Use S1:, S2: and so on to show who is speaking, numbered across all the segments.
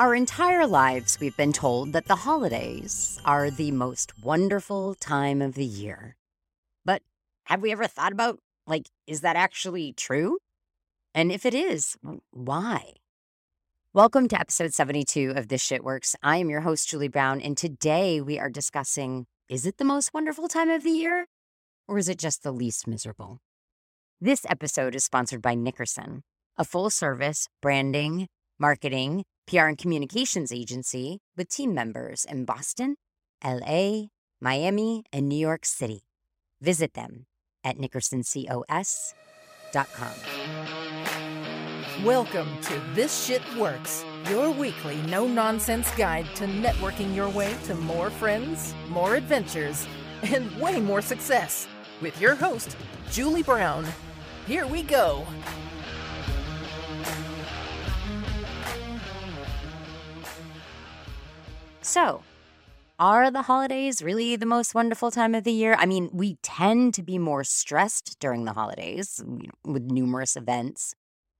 S1: Our entire lives, we've been told that the holidays are the most wonderful time of the year. But have we ever thought about, like, is that actually true? And if it is, why? Welcome to episode 72 of This Shit Works. I am your host, Julie Brown, and today we are discussing is it the most wonderful time of the year? Or is it just the least miserable? This episode is sponsored by Nickerson, a full service branding, marketing, PR and communications agency with team members in Boston, LA, Miami, and New York City. Visit them at nickersoncos.com.
S2: Welcome to This Shit Works, your weekly no nonsense guide to networking your way to more friends, more adventures, and way more success with your host, Julie Brown. Here we go.
S1: So, are the holidays really the most wonderful time of the year? I mean, we tend to be more stressed during the holidays with numerous events,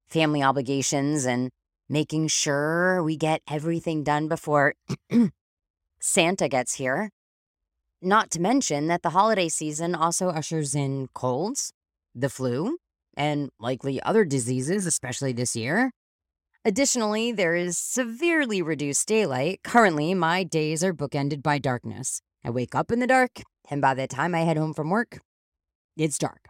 S1: family obligations, and making sure we get everything done before Santa gets here. Not to mention that the holiday season also ushers in colds, the flu, and likely other diseases, especially this year. Additionally, there is severely reduced daylight. Currently, my days are bookended by darkness. I wake up in the dark, and by the time I head home from work, it's dark.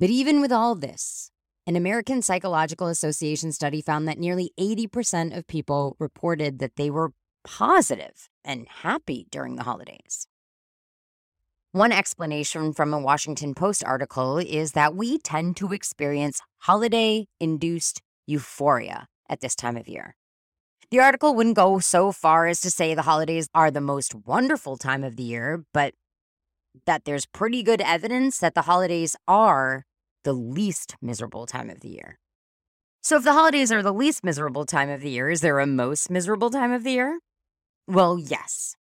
S1: But even with all this, an American Psychological Association study found that nearly 80% of people reported that they were positive and happy during the holidays. One explanation from a Washington Post article is that we tend to experience holiday induced euphoria at this time of year. The article wouldn't go so far as to say the holidays are the most wonderful time of the year, but that there's pretty good evidence that the holidays are the least miserable time of the year. So, if the holidays are the least miserable time of the year, is there a most miserable time of the year? Well, yes.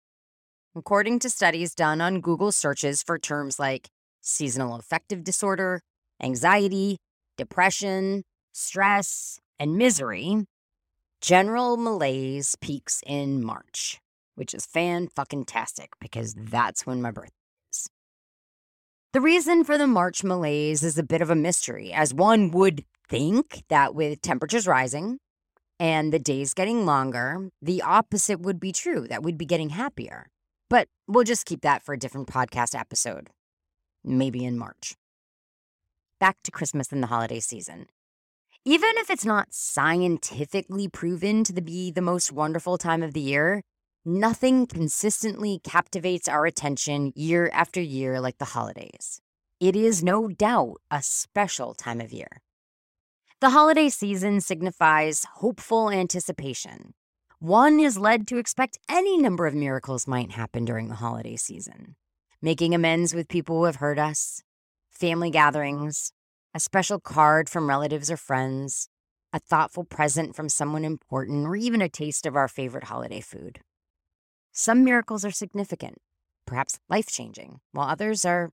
S1: According to studies done on Google searches for terms like seasonal affective disorder, anxiety, depression, stress, and misery, general malaise peaks in March, which is fan fucking tastic because that's when my birthday is. The reason for the March malaise is a bit of a mystery, as one would think that with temperatures rising and the days getting longer, the opposite would be true, that we'd be getting happier. But we'll just keep that for a different podcast episode, maybe in March. Back to Christmas and the holiday season. Even if it's not scientifically proven to be the most wonderful time of the year, nothing consistently captivates our attention year after year like the holidays. It is no doubt a special time of year. The holiday season signifies hopeful anticipation. One is led to expect any number of miracles might happen during the holiday season making amends with people who have hurt us, family gatherings, a special card from relatives or friends, a thoughtful present from someone important, or even a taste of our favorite holiday food. Some miracles are significant, perhaps life changing, while others are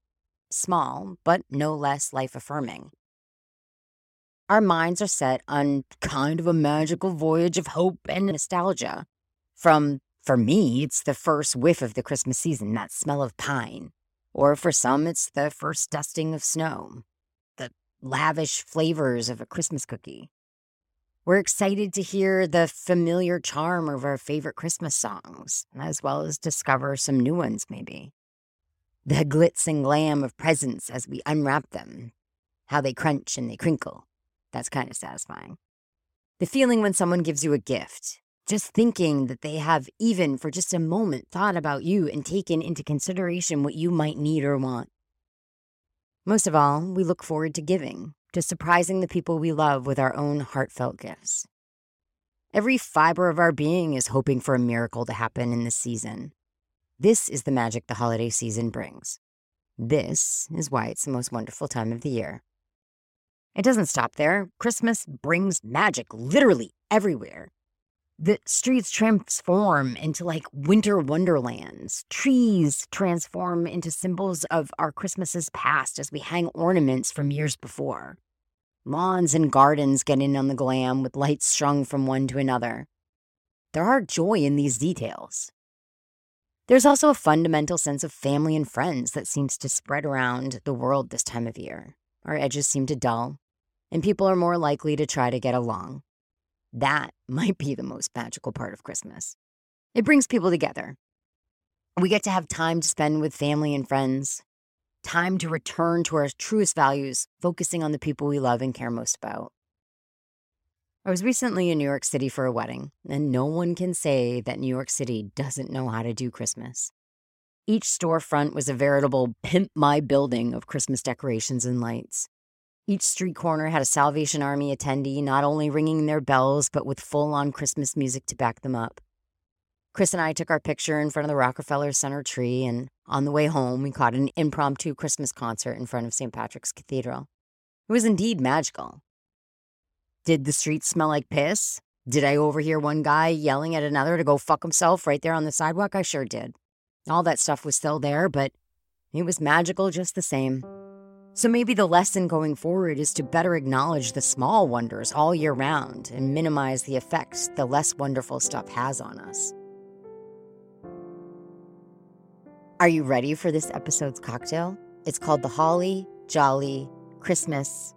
S1: small, but no less life affirming. Our minds are set on kind of a magical voyage of hope and nostalgia. From, for me, it's the first whiff of the Christmas season, that smell of pine. Or for some, it's the first dusting of snow lavish flavors of a Christmas cookie. We're excited to hear the familiar charm of our favorite Christmas songs, as well as discover some new ones, maybe. The glitz and glam of presents as we unwrap them, how they crunch and they crinkle. That's kind of satisfying. The feeling when someone gives you a gift, just thinking that they have even for just a moment thought about you and taken into consideration what you might need or want. Most of all, we look forward to giving, to surprising the people we love with our own heartfelt gifts. Every fiber of our being is hoping for a miracle to happen in this season. This is the magic the holiday season brings. This is why it's the most wonderful time of the year. It doesn't stop there. Christmas brings magic literally everywhere the streets transform into like winter wonderlands. Trees transform into symbols of our Christmases past as we hang ornaments from years before. Lawns and gardens get in on the glam with lights strung from one to another. there are joy in these details. There's also a fundamental sense of family and friends that seems to spread around the world this time of year. Our edges seem to dull, and people are more likely to try to get along. That might be the most magical part of Christmas. It brings people together. We get to have time to spend with family and friends, time to return to our truest values, focusing on the people we love and care most about. I was recently in New York City for a wedding, and no one can say that New York City doesn't know how to do Christmas. Each storefront was a veritable pimp my building of Christmas decorations and lights. Each street corner had a Salvation Army attendee not only ringing their bells, but with full on Christmas music to back them up. Chris and I took our picture in front of the Rockefeller Center tree, and on the way home, we caught an impromptu Christmas concert in front of St. Patrick's Cathedral. It was indeed magical. Did the streets smell like piss? Did I overhear one guy yelling at another to go fuck himself right there on the sidewalk? I sure did. All that stuff was still there, but it was magical just the same. So maybe the lesson going forward is to better acknowledge the small wonders all year round and minimize the effects the less wonderful stuff has on us. Are you ready for this episode's cocktail? It's called the Holly Jolly Christmas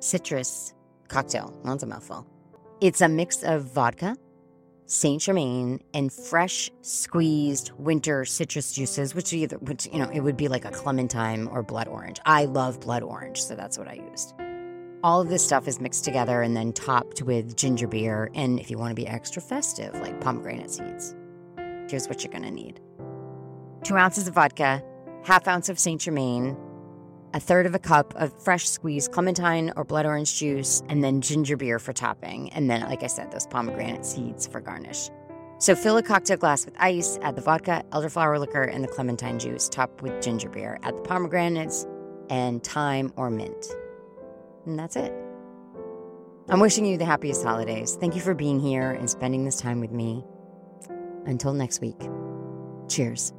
S1: Citrus Cocktail. That's a mouthful. It's a mix of vodka, Saint Germain, and fresh squeezed winter citrus juices, which either, which you know, it would be like a clementine or blood orange. I love blood orange, so that's what I used. All of this stuff is mixed together and then topped with ginger beer, and if you want to be extra festive, like pomegranate seeds. Here's what you're gonna need two ounces of vodka, half ounce of Saint Germain, a third of a cup of fresh squeezed clementine or blood orange juice, and then ginger beer for topping. And then, like I said, those pomegranate seeds for garnish. So fill a cocktail glass with ice, add the vodka, elderflower liquor, and the clementine juice, top with ginger beer. Add the pomegranates and thyme or mint. And that's it. I'm wishing you the happiest holidays. Thank you for being here and spending this time with me. Until next week, cheers.